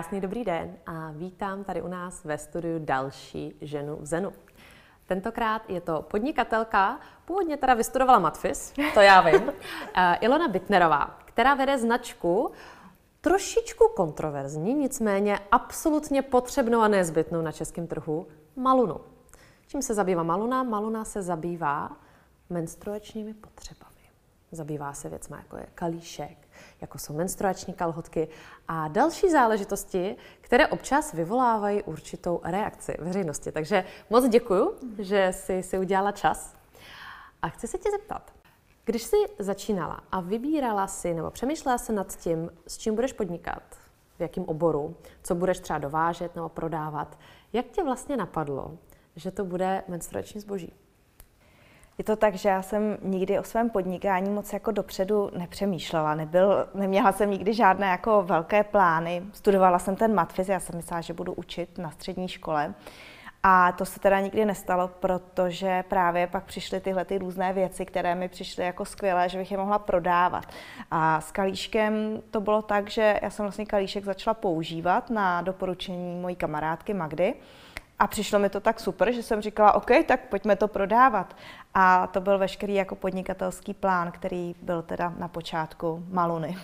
Krásný dobrý den a vítám tady u nás ve studiu další ženu v Zenu. Tentokrát je to podnikatelka, původně teda vystudovala Matfis, to já vím, eh, Ilona Bitnerová, která vede značku trošičku kontroverzní, nicméně absolutně potřebnou a nezbytnou na českém trhu, Malunu. Čím se zabývá Maluna? Maluna se zabývá menstruačními potřebami. Zabývá se věcmi jako je kalíšek, jako jsou menstruační kalhotky a další záležitosti, které občas vyvolávají určitou reakci veřejnosti. Takže moc děkuju, že jsi si udělala čas. A chci se tě zeptat, když jsi začínala a vybírala si nebo přemýšlela se nad tím, s čím budeš podnikat, v jakém oboru, co budeš třeba dovážet nebo prodávat, jak tě vlastně napadlo, že to bude menstruační zboží? Je to tak, že já jsem nikdy o svém podnikání moc jako dopředu nepřemýšlela. Nebyl, neměla jsem nikdy žádné jako velké plány. Studovala jsem ten matfiz, já jsem myslela, že budu učit na střední škole. A to se teda nikdy nestalo, protože právě pak přišly tyhle ty různé věci, které mi přišly jako skvělé, že bych je mohla prodávat. A s kalíškem to bylo tak, že já jsem vlastně kalíšek začala používat na doporučení mojí kamarádky Magdy. A přišlo mi to tak super, že jsem říkala, OK, tak pojďme to prodávat. A to byl veškerý jako podnikatelský plán, který byl teda na počátku Maluny.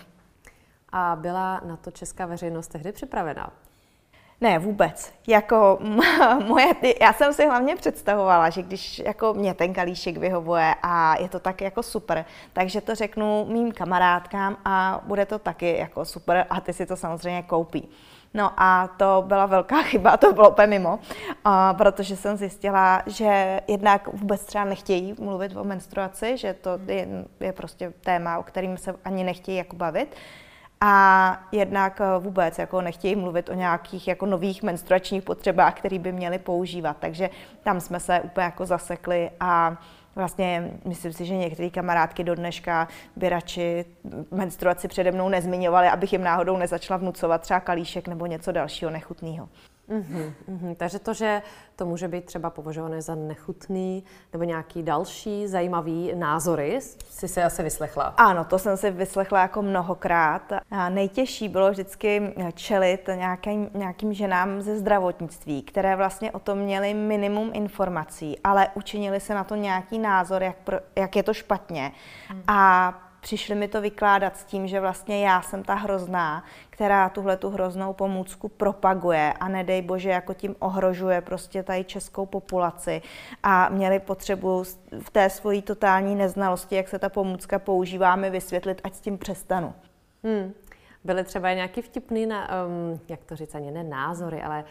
A byla na to česká veřejnost tehdy připravená? Ne, vůbec. Jako moje, já jsem si hlavně představovala, že když jako mě ten kalíšek vyhovuje a je to tak jako super, takže to řeknu mým kamarádkám a bude to taky jako super a ty si to samozřejmě koupí. No a to byla velká chyba, to bylo úplně mimo, a protože jsem zjistila, že jednak vůbec třeba nechtějí mluvit o menstruaci, že to je, je prostě téma, o kterým se ani nechtějí jako bavit. A jednak eh, vůbec jako nechtějí mluvit o nějakých jako nových menstruačních potřebách, které by měly používat. Takže tam jsme se úplně jako zasekli a Vlastně myslím si, že některé kamarádky do dneška by radši menstruaci přede mnou nezmiňovaly, abych jim náhodou nezačala vnucovat třeba kalíšek nebo něco dalšího nechutného. Mm-hmm, mm-hmm. Takže to, že to může být třeba považované za nechutný nebo nějaký další zajímavý názory, si se asi vyslechla. Ano, to jsem si vyslechla jako mnohokrát. A nejtěžší bylo vždycky čelit nějakým, nějakým ženám ze zdravotnictví, které vlastně o tom měly minimum informací, ale učinili se na to nějaký názor, jak, pro, jak je to špatně. Mm. A přišli mi to vykládat s tím, že vlastně já jsem ta hrozná, která tuhle tu hroznou pomůcku propaguje a nedej bože, jako tím ohrožuje prostě tady českou populaci a měli potřebu v té svojí totální neznalosti, jak se ta pomůcka používá, mi vysvětlit, ať s tím přestanu. Hmm. Byly třeba nějaký vtipný, na, um, jak to říct, ani ne názory, ale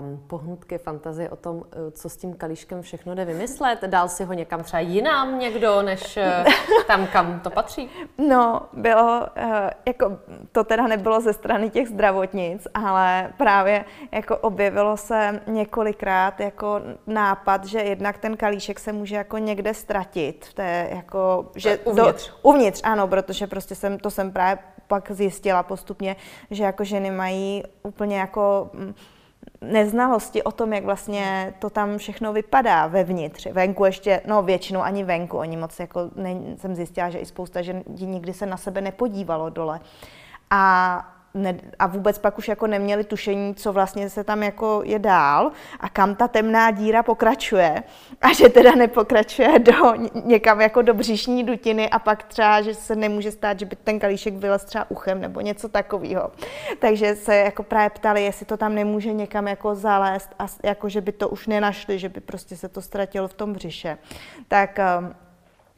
um, pohnutky, fantazie o tom, uh, co s tím kalíškem všechno jde vymyslet? Dal si ho někam třeba jinam někdo, než uh, tam, kam to patří? No, bylo, uh, jako to teda nebylo ze strany těch zdravotnic, ale právě jako objevilo se několikrát jako nápad, že jednak ten kalíšek se může jako někde ztratit v té jako, že uvnitř. Do, uvnitř, ano, protože prostě jsem, to jsem právě pak zjistila postupně, že jako ženy mají úplně jako mm, neznalosti o tom, jak vlastně to tam všechno vypadá vevnitř. Venku ještě, no většinou ani venku, oni moc jako, ne, jsem zjistila, že i spousta žen nikdy se na sebe nepodívalo dole. A ne, a vůbec pak už jako neměli tušení, co vlastně se tam jako je dál a kam ta temná díra pokračuje a že teda nepokračuje do někam jako do břišní dutiny a pak třeba, že se nemůže stát, že by ten kalíšek vylez třeba uchem nebo něco takového. Takže se jako právě ptali, jestli to tam nemůže někam jako zalézt a jako, že by to už nenašli, že by prostě se to ztratilo v tom břiše. Tak um,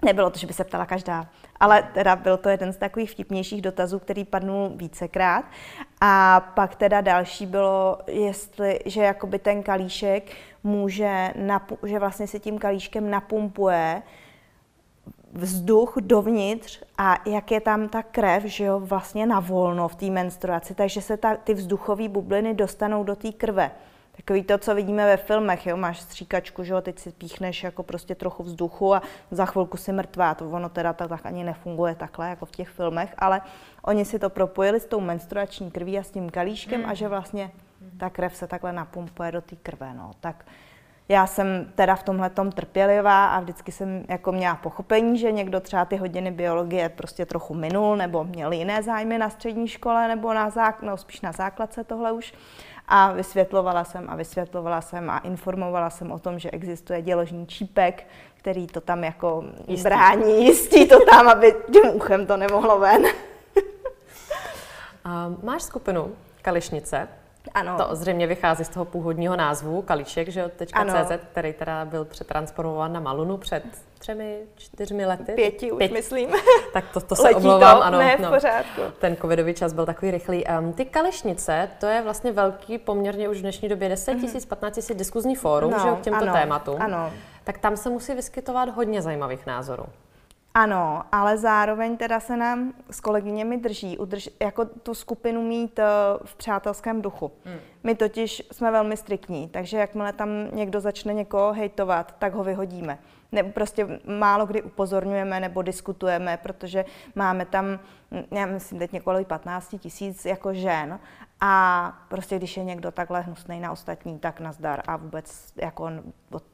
Nebylo to, že by se ptala každá, ale teda byl to jeden z takových vtipnějších dotazů, který padnul vícekrát. A pak teda další bylo, jestli, že jakoby ten kalíšek může, napu- že vlastně se tím kalíškem napumpuje vzduch dovnitř a jak je tam ta krev, že jo, vlastně na volno v té menstruaci, takže se ta, ty vzduchové bubliny dostanou do té krve. Takový to, co vidíme ve filmech, jo, máš stříkačku, že jo, teď si píchneš jako prostě trochu vzduchu a za chvilku si mrtvá. To ono teda tak, tak ani nefunguje takhle, jako v těch filmech, ale oni si to propojili s tou menstruační krví a s tím kalíškem mm. a že vlastně ta krev se takhle napumpuje do té krve, no. Tak já jsem teda v tomhle tom trpělivá a vždycky jsem jako měla pochopení, že někdo třeba ty hodiny biologie prostě trochu minul nebo měl jiné zájmy na střední škole nebo na zák- no, spíš na základce tohle už. A vysvětlovala jsem a vysvětlovala jsem a informovala jsem o tom, že existuje děložní čípek, který to tam jako jistí. brání, jistí to tam, aby tím uchem to nemohlo ven. A máš skupinu Kališnice, ano. To zřejmě vychází z toho původního názvu, Kalíček, že jo, .cz, který teda byl přetransformován na Malunu před třemi, čtyřmi lety. Pěti už, Pět. myslím. Tak to, to se Letí omlouvám, to? ano. Ne, v pořádku. No, ten covidový čas byl takový rychlý. Um, ty Kališnice, to je vlastně velký, poměrně už v dnešní době 10 mhm. tisíc, 15 tisíc diskuzní fórum, no, že k těmto ano, tématům. Ano. Tak tam se musí vyskytovat hodně zajímavých názorů. Ano, ale zároveň teda se nám s kolegyněmi drží udrž, jako tu skupinu mít uh, v přátelském duchu. Hmm. My totiž jsme velmi striktní, takže jakmile tam někdo začne někoho hejtovat, tak ho vyhodíme. Nebo prostě málo kdy upozorňujeme nebo diskutujeme, protože máme tam, já myslím, teď několik 15 tisíc jako žen a prostě když je někdo takhle hnusný na ostatní, tak nazdar a vůbec, jako,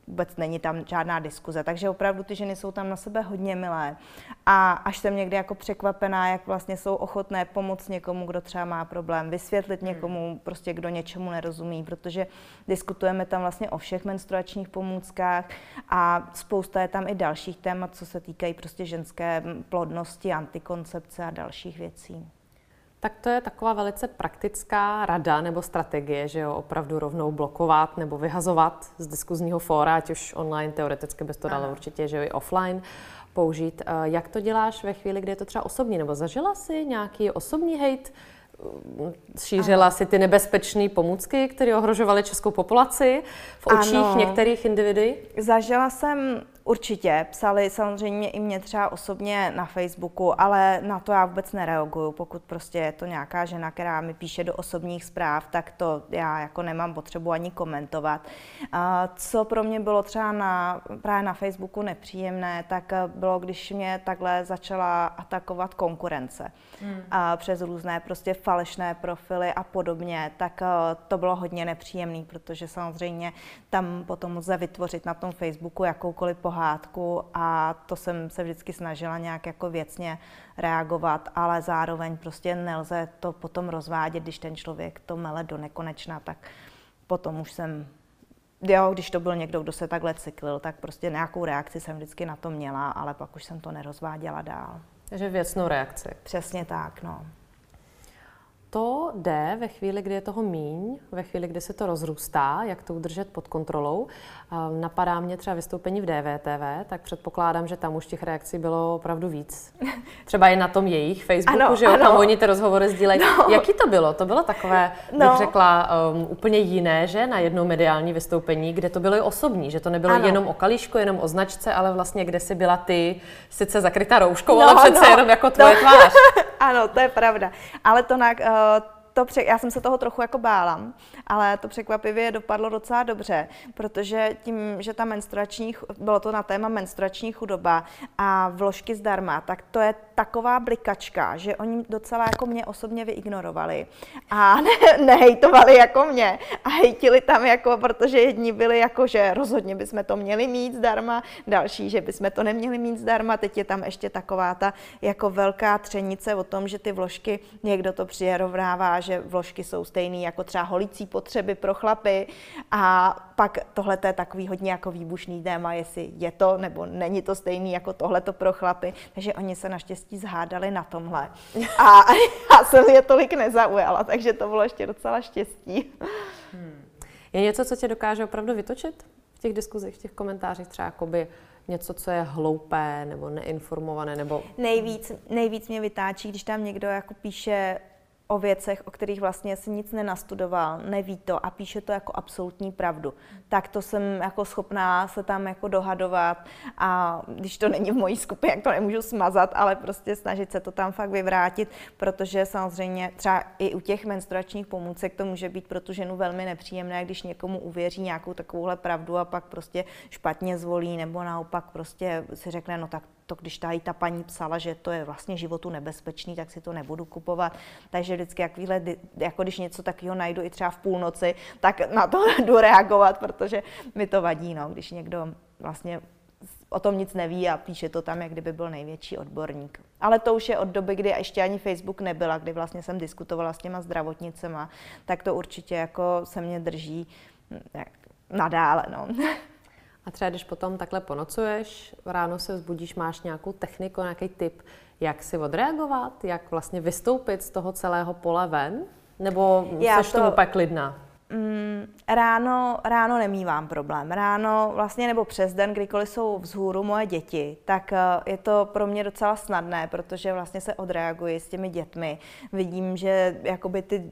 vůbec není tam žádná diskuze. Takže opravdu ty ženy jsou tam na sebe hodně milé. A až jsem někdy jako překvapená, jak vlastně jsou ochotné pomoct někomu, kdo třeba má problém, vysvětlit hmm. někomu, prostě kdo něčemu nerozumí, protože diskutujeme tam vlastně o všech menstruačních pomůckách a spousta je tam i dalších témat, co se týkají prostě ženské plodnosti, antikoncepce a dalších věcí. Tak to je taková velice praktická rada nebo strategie, že jo, opravdu rovnou blokovat nebo vyhazovat z diskuzního fóra, ať už online, teoreticky bez to dalo určitě, že jo, i offline použít. Eh, jak to děláš ve chvíli, kdy je to třeba osobní, nebo zažila si nějaký osobní hate, šířila si ty nebezpečné pomůcky, které ohrožovaly českou populaci v očích ano. některých individuí? Zažila jsem určitě. Psali samozřejmě i mě třeba osobně na Facebooku, ale na to já vůbec nereaguju. Pokud prostě je to nějaká žena, která mi píše do osobních zpráv, tak to já jako nemám potřebu ani komentovat. Co pro mě bylo třeba na, právě na Facebooku nepříjemné, tak bylo, když mě takhle začala atakovat konkurence hmm. přes různé prostě falešné profily a podobně, tak eh, to bylo hodně nepříjemné, protože samozřejmě tam potom lze vytvořit na tom Facebooku jakoukoliv pohádku a to jsem se vždycky snažila nějak jako věcně reagovat, ale zároveň prostě nelze to potom rozvádět, když ten člověk to mele do nekonečna, tak potom už jsem Jo, když to byl někdo, kdo se takhle cyklil, tak prostě nějakou reakci jsem vždycky na to měla, ale pak už jsem to nerozváděla dál. Takže věcnou reakci. Přesně tak, no to jde ve chvíli, kdy je toho míň, ve chvíli, kdy se to rozrůstá, jak to udržet pod kontrolou. Napadá mě třeba vystoupení v DVTV, tak předpokládám, že tam už těch reakcí bylo opravdu víc. Třeba i na tom jejich Facebooku, ano, že jo, ano. tam oni ty rozhovory sdílejí. No. Jaký to bylo? To bylo takové, no. bych řekla, um, úplně jiné, že na jedno mediální vystoupení, kde to bylo i osobní, že to nebylo ano. jenom o kalíšku, jenom o značce, ale vlastně kde si byla ty, sice zakrytá rouškou, no, ale přece no. jenom jako tvoje no. tvář. ano, to je pravda. Ale to na, uh, э, to pře- já jsem se toho trochu jako bála, ale to překvapivě dopadlo docela dobře, protože tím, že ta menstruační, bylo to na téma menstruační chudoba a vložky zdarma, tak to je taková blikačka, že oni docela jako mě osobně vyignorovali a ne, nehejtovali jako mě a hejtili tam jako, protože jedni byli jako, že rozhodně bychom to měli mít zdarma, další, že bychom to neměli mít zdarma, teď je tam ještě taková ta jako velká třenice o tom, že ty vložky někdo to přirovnává, že vložky jsou stejné jako třeba holící potřeby pro chlapy a pak tohle je takový hodně jako výbušný téma, jestli je to nebo není to stejný jako tohleto pro chlapy, takže oni se naštěstí zhádali na tomhle. A já jsem je tolik nezaujala, takže to bylo ještě docela štěstí. Hmm. Je něco, co tě dokáže opravdu vytočit v těch diskuzích, v těch komentářích, třeba jakoby něco, co je hloupé nebo neinformované, nebo... Nejvíc, nejvíc mě vytáčí, když tam někdo jako píše o věcech, o kterých vlastně si nic nenastudoval, neví to a píše to jako absolutní pravdu. Tak to jsem jako schopná se tam jako dohadovat a když to není v mojí skupině, jak to nemůžu smazat, ale prostě snažit se to tam fakt vyvrátit, protože samozřejmě třeba i u těch menstruačních pomůcek to může být pro tu ženu velmi nepříjemné, když někomu uvěří nějakou takovouhle pravdu a pak prostě špatně zvolí nebo naopak prostě si řekne, no tak to když tady ta paní psala, že to je vlastně životu nebezpečný, tak si to nebudu kupovat. Takže vždycky, jak výhled, jako když něco takového najdu i třeba v půlnoci, tak na to jdu reagovat, protože mi to vadí, no, když někdo vlastně o tom nic neví a píše to tam, jak kdyby byl největší odborník. Ale to už je od doby, kdy ještě ani Facebook nebyla, kdy vlastně jsem diskutovala s těma zdravotnicema, tak to určitě jako se mě drží hm, nadále. No. A třeba když potom takhle ponocuješ, ráno se vzbudíš, máš nějakou techniku, nějaký tip, jak si odreagovat, jak vlastně vystoupit z toho celého pole ven? Nebo Já jsi to... tomu pak klidná? Mm, ráno, ráno nemývám problém. Ráno vlastně nebo přes den, kdykoliv jsou vzhůru moje děti, tak eh, je to pro mě docela snadné, protože vlastně se odreaguji s těmi dětmi. Vidím, že jakoby ty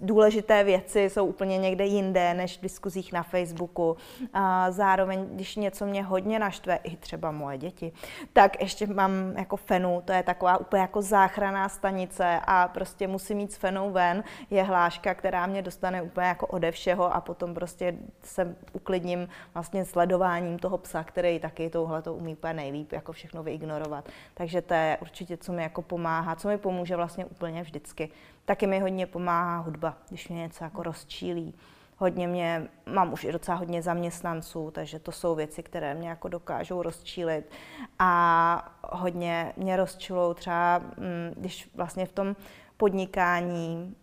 důležité věci jsou úplně někde jinde než v diskuzích na Facebooku. A zároveň, když něco mě hodně naštve, i třeba moje děti, tak ještě mám jako fenu, to je taková úplně jako záchraná stanice a prostě musím mít s fenou ven, je hláška, která mě dostane úplně jako ode všeho a potom prostě se uklidním vlastně sledováním toho psa, který taky touhle to umí úplně nejlíp, jako všechno vyignorovat. Takže to je určitě, co mi jako pomáhá, co mi pomůže vlastně úplně vždycky. Taky mi hodně pomáhá hudba, když mě něco jako rozčílí. Hodně mě, mám už i docela hodně zaměstnanců, takže to jsou věci, které mě jako dokážou rozčílit. A hodně mě rozčilou třeba, mm, když vlastně v tom podnikání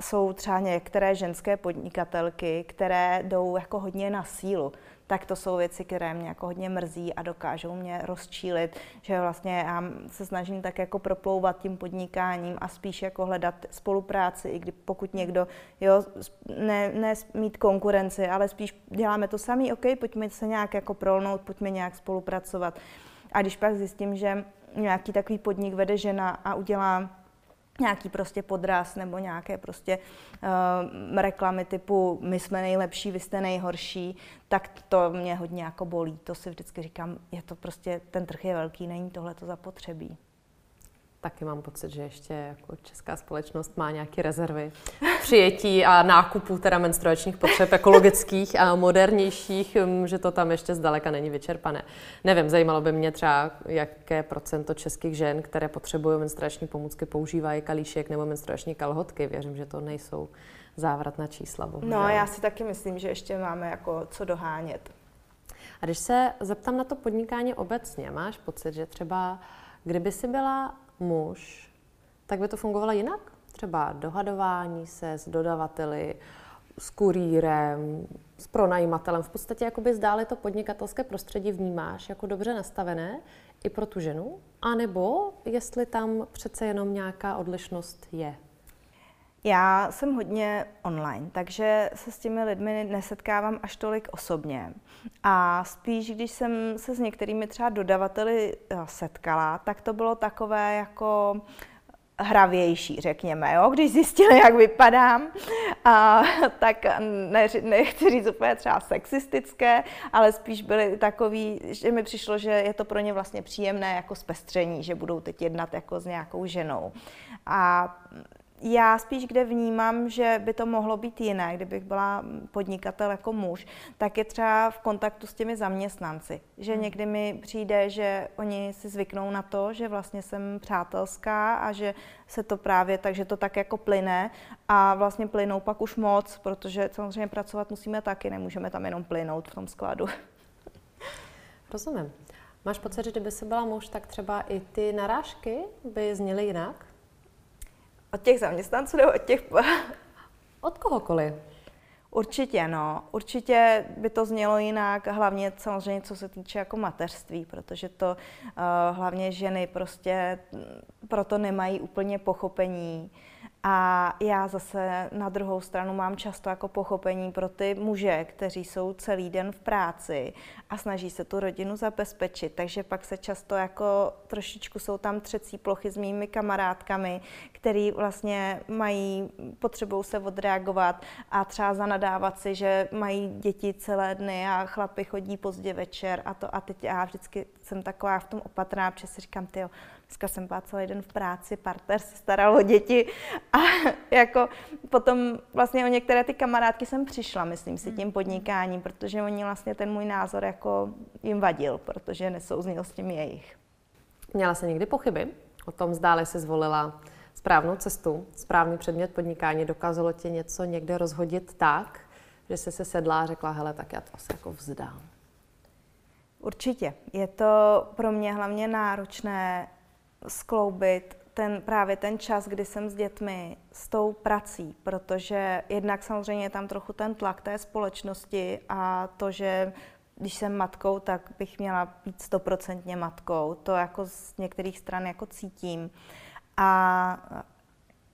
jsou třeba některé ženské podnikatelky, které jdou jako hodně na sílu tak to jsou věci, které mě jako hodně mrzí a dokážou mě rozčílit, že vlastně já se snažím tak jako proplouvat tím podnikáním a spíš jako hledat spolupráci, i kdy pokud někdo, jo, ne, ne mít konkurenci, ale spíš děláme to samý, OK, pojďme se nějak jako prolnout, pojďme nějak spolupracovat. A když pak zjistím, že nějaký takový podnik vede žena a udělá nějaký prostě podraz nebo nějaké prostě uh, reklamy typu my jsme nejlepší, vy jste nejhorší, tak to mě hodně jako bolí. To si vždycky říkám, je to prostě, ten trh je velký, není tohle to zapotřebí. Taky mám pocit, že ještě jako česká společnost má nějaké rezervy přijetí a nákupu teda menstruačních potřeb ekologických a modernějších, mm, že to tam ještě zdaleka není vyčerpané. Nevím, zajímalo by mě třeba, jaké procento českých žen, které potřebují menstruační pomůcky, používají kalíšek nebo menstruační kalhotky. Věřím, že to nejsou závratná čísla. Bohužel. No, já si taky myslím, že ještě máme jako co dohánět. A když se zeptám na to podnikání obecně, máš pocit, že třeba kdyby si byla muž, tak by to fungovalo jinak? Třeba dohadování se s dodavateli, s kurýrem, s pronajímatelem. V podstatě jakoby zdále to podnikatelské prostředí vnímáš jako dobře nastavené i pro tu ženu, anebo jestli tam přece jenom nějaká odlišnost je. Já jsem hodně online, takže se s těmi lidmi nesetkávám až tolik osobně. A spíš, když jsem se s některými třeba dodavateli eh, setkala, tak to bylo takové jako hravější, řekněme, jo? když zjistili, jak vypadám, a, tak ne, nechci říct úplně třeba sexistické, ale spíš byly takový, že mi přišlo, že je to pro ně vlastně příjemné jako zpestření, že budou teď jednat jako s nějakou ženou. A já spíš, kde vnímám, že by to mohlo být jiné, kdybych byla podnikatel jako muž, tak je třeba v kontaktu s těmi zaměstnanci. Že hmm. někdy mi přijde, že oni si zvyknou na to, že vlastně jsem přátelská a že se to právě tak, že to tak jako plyne a vlastně plynou pak už moc, protože samozřejmě pracovat musíme taky, nemůžeme tam jenom plynout v tom skladu. Rozumím. Máš pocit, že kdyby se byla muž, tak třeba i ty narážky by zněly jinak? Od těch zaměstnanců nebo od těch... od kohokoliv. Určitě, no. Určitě by to znělo jinak, hlavně samozřejmě co se týče jako mateřství, protože to uh, hlavně ženy prostě proto nemají úplně pochopení. A já zase na druhou stranu mám často jako pochopení pro ty muže, kteří jsou celý den v práci a snaží se tu rodinu zabezpečit. Takže pak se často jako trošičku jsou tam třecí plochy s mými kamarádkami, který vlastně mají, potřebou se odreagovat a třeba zanadávat si, že mají děti celé dny a chlapy chodí pozdě večer a to a teď já vždycky jsem taková v tom opatrná, protože si říkám, ty Dneska jsem byla celý den v práci, partner se staral o děti a jako potom vlastně o některé ty kamarádky jsem přišla, myslím si, tím podnikáním, protože oni vlastně ten můj názor jako jim vadil, protože nesouznil s tím jejich. Měla se někdy pochyby o tom, zdále si zvolila správnou cestu, správný předmět podnikání, dokázalo tě něco někde rozhodit tak, že jsi se sedla a řekla, hele, tak já to asi jako vzdám. Určitě. Je to pro mě hlavně náročné skloubit ten, právě ten čas, kdy jsem s dětmi, s tou prací, protože jednak samozřejmě je tam trochu ten tlak té společnosti a to, že když jsem matkou, tak bych měla být stoprocentně matkou. To jako z některých stran jako cítím. A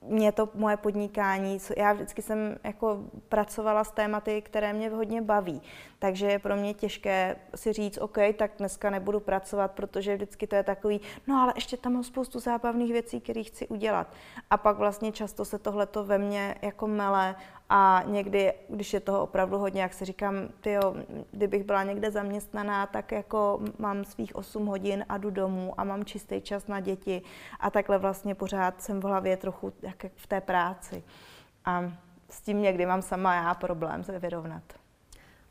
mě to moje podnikání, já vždycky jsem jako pracovala s tématy, které mě hodně baví, takže je pro mě těžké si říct, OK, tak dneska nebudu pracovat, protože vždycky to je takový, no ale ještě tam mám spoustu zábavných věcí, které chci udělat. A pak vlastně často se tohleto ve mně jako mele a někdy, když je toho opravdu hodně, jak si říkám, tyjo, kdybych byla někde zaměstnaná, tak jako mám svých 8 hodin a jdu domů a mám čistý čas na děti a takhle vlastně pořád jsem v hlavě trochu jak v té práci. A s tím někdy mám sama já problém se vyrovnat.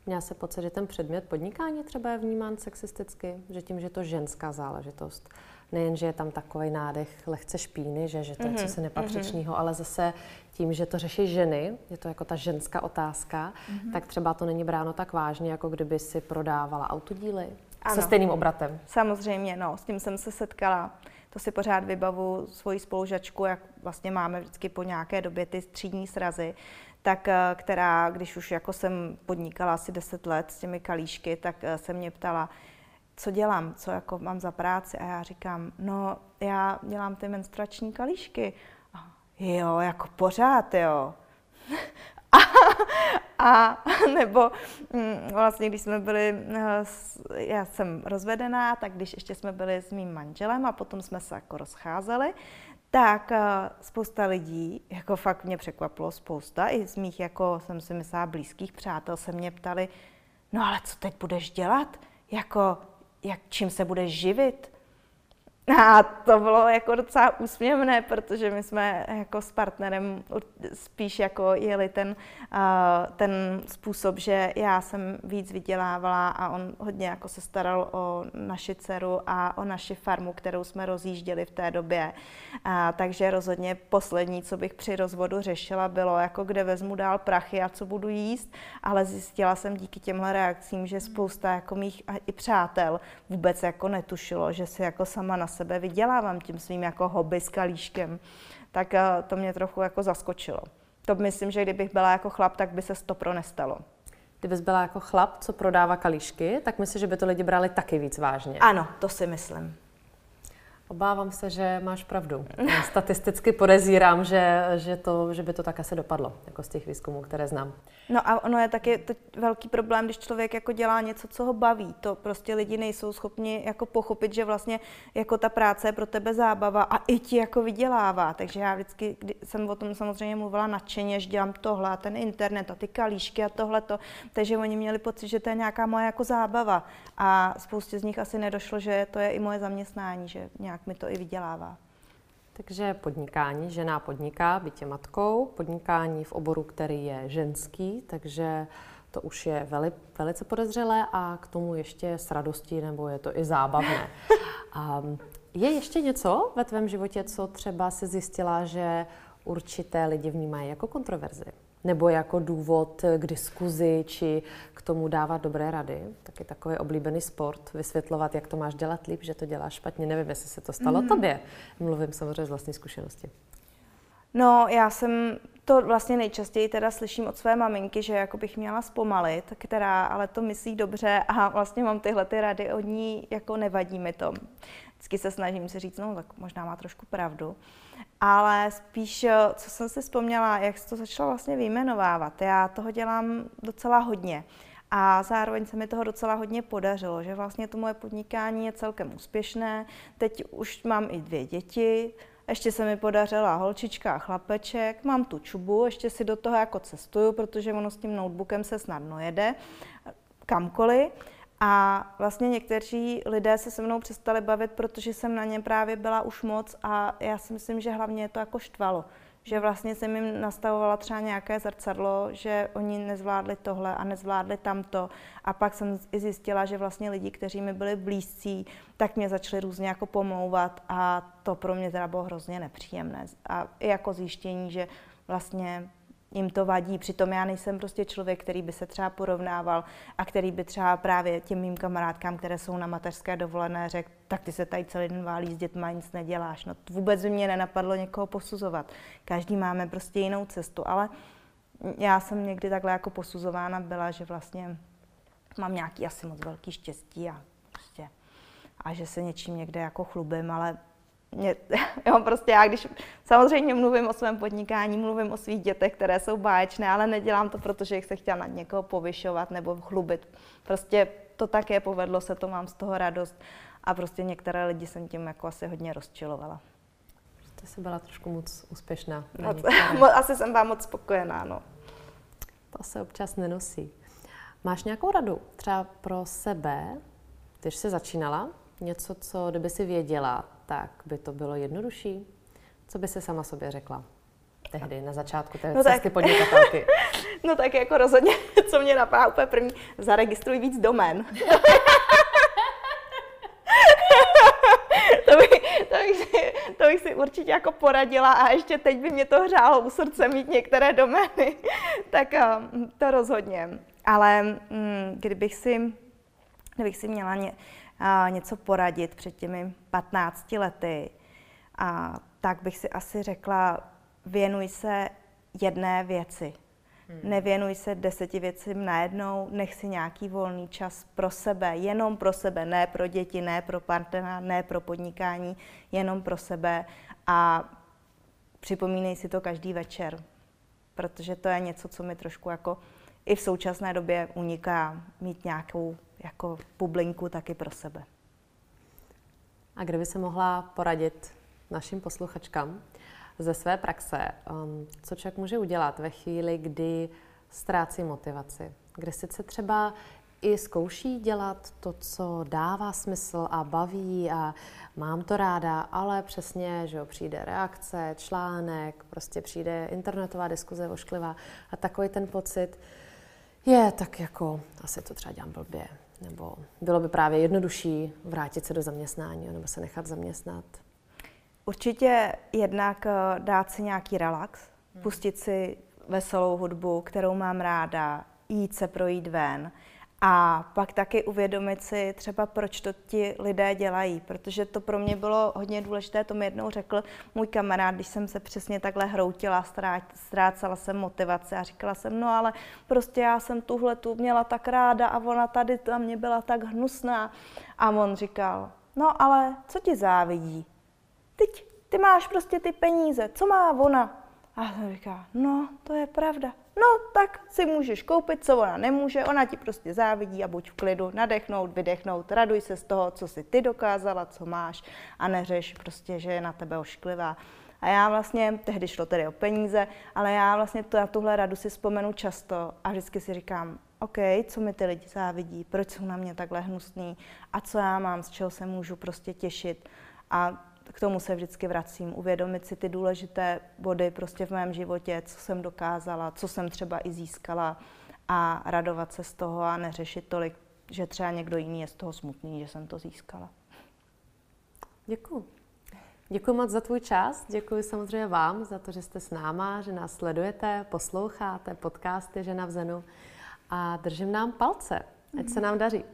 Měla se pocit, že ten předmět podnikání třeba je vnímán sexisticky, že tím, že je to ženská záležitost, nejen, že je tam takový nádech lehce špíny, že, že to je mm-hmm. co nepatřičného, mm-hmm. ale zase tím, že to řeší ženy, je to jako ta ženská otázka, mm-hmm. tak třeba to není bráno tak vážně, jako kdyby si prodávala autodíly ano. se stejným obratem. Samozřejmě, no, s tím jsem se setkala. To si pořád vybavu svoji spolužačku, jak vlastně máme vždycky po nějaké době ty třídní srazy, tak eh, která, když už jako jsem podnikala asi 10 let s těmi kalíšky, tak eh, se mě ptala, co dělám, co jako mám za práci. A já říkám, no já dělám ty menstruační kalíšky. A, jo, jako pořád, jo. a, a nebo mm, vlastně, když jsme byli, eh, já jsem rozvedená, tak když ještě jsme byli s mým manželem a potom jsme se jako rozcházeli, tak eh, spousta lidí, jako fakt mě překvapilo spousta, i z mých, jako jsem si myslela, blízkých přátel se mě ptali, no ale co teď budeš dělat? Jako, jak, čím se budeš živit? A to bylo jako docela úsměvné, protože my jsme jako s partnerem spíš jako jeli ten, ten způsob, že já jsem víc vydělávala a on hodně jako se staral o naši dceru a o naši farmu, kterou jsme rozjížděli v té době. Uh, takže rozhodně poslední, co bych při rozvodu řešila, bylo jako kde vezmu dál prachy a co budu jíst, ale zjistila jsem díky těmhle reakcím, že spousta jako mých i přátel vůbec jako netušilo, že si jako sama na sebe vydělávám tím svým jako hobby s kalíškem, tak eh, to mě trochu jako zaskočilo. To myslím, že kdybych byla jako chlap, tak by se to pro nestalo. Kdybys byla jako chlap, co prodává kalíšky, tak myslím, že by to lidi brali taky víc vážně. Ano, to si myslím. Obávám se, že máš pravdu. Statisticky podezírám, že, že, to, že by to tak asi dopadlo, jako z těch výzkumů, které znám. No a ono je taky to velký problém, když člověk jako dělá něco, co ho baví. To prostě lidi nejsou schopni jako pochopit, že vlastně jako ta práce je pro tebe zábava a i ti jako vydělává. Takže já vždycky kdy jsem o tom samozřejmě mluvila nadšeně, že dělám tohle a ten internet a ty kalíšky a tohleto. Takže oni měli pocit, že to je nějaká moje jako zábava. A spoustě z nich asi nedošlo, že to je i moje zaměstnání, že nějak mi to i vydělává. Takže podnikání, žena podniká, bytě matkou, podnikání v oboru, který je ženský, takže to už je veli, velice podezřelé a k tomu ještě s radostí, nebo je to i zábavné. A je ještě něco ve tvém životě, co třeba se zjistila, že určité lidi vnímají jako kontroverzi? nebo jako důvod k diskuzi či k tomu dávat dobré rady. Taky takový oblíbený sport, vysvětlovat, jak to máš dělat líp, že to děláš špatně. Nevím, jestli se to stalo mm. tobě. Mluvím samozřejmě z vlastní zkušenosti. No, já jsem to vlastně nejčastěji teda slyším od své maminky, že jako bych měla zpomalit, která ale to myslí dobře a vlastně mám tyhle ty rady od ní, jako nevadí mi to. Vždycky se snažím si říct, no tak možná má trošku pravdu. Ale spíš, eh, co jsem si vzpomněla, jak se to začala vlastně vyjmenovávat. Já toho dělám docela hodně. A zároveň se mi toho docela hodně podařilo, že vlastně to moje podnikání je celkem úspěšné. Teď už mám i dvě děti, ještě se mi podařila holčička a chlapeček, mám tu čubu, ještě si do toho jako cestuju, protože ono s tím notebookem se snadno jede kamkoliv. A vlastně někteří lidé se se mnou přestali bavit, protože jsem na ně právě byla už moc a já si myslím, že hlavně je to jako štvalo. Že vlastně jsem jim nastavovala třeba nějaké zrcadlo, že oni nezvládli tohle a nezvládli tamto. A pak jsem i zjistila, že vlastně lidi, kteří mi byli blízcí, tak mě začali různě jako pomlouvat a to pro mě teda bylo hrozně nepříjemné. A i jako zjištění, že vlastně jim to vadí. Přitom já nejsem prostě člověk, který by se třeba porovnával a který by třeba právě těm mým kamarádkám, které jsou na mateřské dovolené, řekl, tak ty se tady celý den válí s dětma, nic neděláš. No vůbec by mě nenapadlo někoho posuzovat. Každý máme prostě jinou cestu, ale já jsem někdy takhle jako posuzována byla, že vlastně mám nějaký asi moc velký štěstí a prostě a že se něčím někde jako chlubím, ale mě, jo, prostě já, když samozřejmě mluvím o svém podnikání, mluvím o svých dětech, které jsou báječné, ale nedělám to, protože jich se chtěla na někoho povyšovat nebo chlubit. Prostě to také povedlo se, to mám z toho radost a prostě některé lidi jsem tím jako asi hodně rozčilovala. Prostě jsi byla trošku moc úspěšná. Moc, asi jsem byla moc spokojená, no. To se občas nenosí. Máš nějakou radu třeba pro sebe, když jsi začínala, něco, co kdyby si věděla, tak by to bylo jednodušší? Co by se sama sobě řekla? Tehdy, na začátku té no cesty tak. podnikatelky. no tak jako rozhodně, co mě napadá úplně první, zaregistruj víc domén. to, bych, to, bych si, to bych si určitě jako poradila a ještě teď by mě to hřálo u srdce mít některé domény. tak um, to rozhodně. Ale um, kdybych si, kdybych si měla ně, něco poradit před těmi 15 lety, a tak bych si asi řekla, věnuj se jedné věci. Hmm. Nevěnuj se deseti věcím najednou, nech si nějaký volný čas pro sebe, jenom pro sebe, ne pro děti, ne pro partnera, ne pro podnikání, jenom pro sebe a připomínej si to každý večer, protože to je něco, co mi trošku jako i v současné době uniká, mít nějakou jako bublinku taky pro sebe. A kdyby se mohla poradit našim posluchačkám ze své praxe, um, co člověk může udělat ve chvíli, kdy ztrácí motivaci, kdy sice třeba i zkouší dělat to, co dává smysl a baví a mám to ráda, ale přesně, že jo, přijde reakce, článek, prostě přijde internetová diskuze ošklivá a takový ten pocit je tak jako, asi to třeba dělám blbě, nebo bylo by právě jednodušší vrátit se do zaměstnání nebo se nechat zaměstnat? Určitě jednak eh, dát si nějaký relax, hmm. pustit si veselou hudbu, kterou mám ráda, jít se projít ven, a pak taky uvědomit si třeba, proč to ti lidé dělají, protože to pro mě bylo hodně důležité, to mi jednou řekl můj kamarád, když jsem se přesně takhle hroutila, ztrácela jsem motivaci a říkala jsem, no ale prostě já jsem tuhle tu měla tak ráda a ona tady ta mě byla tak hnusná. A on říkal, no ale co ti závidí? Teď ty máš prostě ty peníze, co má ona? A jsem říká, no to je pravda no tak si můžeš koupit, co ona nemůže, ona ti prostě závidí a buď v klidu, nadechnout, vydechnout, raduj se z toho, co si ty dokázala, co máš a neřeš prostě, že je na tebe ošklivá. A já vlastně, tehdy šlo tedy o peníze, ale já vlastně to, na tuhle radu si vzpomenu často a vždycky si říkám, OK, co mi ty lidi závidí, proč jsou na mě takhle hnusný a co já mám, z čeho se můžu prostě těšit. A k tomu se vždycky vracím. Uvědomit si ty důležité body prostě v mém životě, co jsem dokázala, co jsem třeba i získala a radovat se z toho a neřešit tolik, že třeba někdo jiný je z toho smutný, že jsem to získala. Děkuji. Děkuji moc za tvůj čas, děkuji samozřejmě vám za to, že jste s náma, že nás sledujete, posloucháte podcasty Žena v Zenu a držím nám palce, ať se nám daří.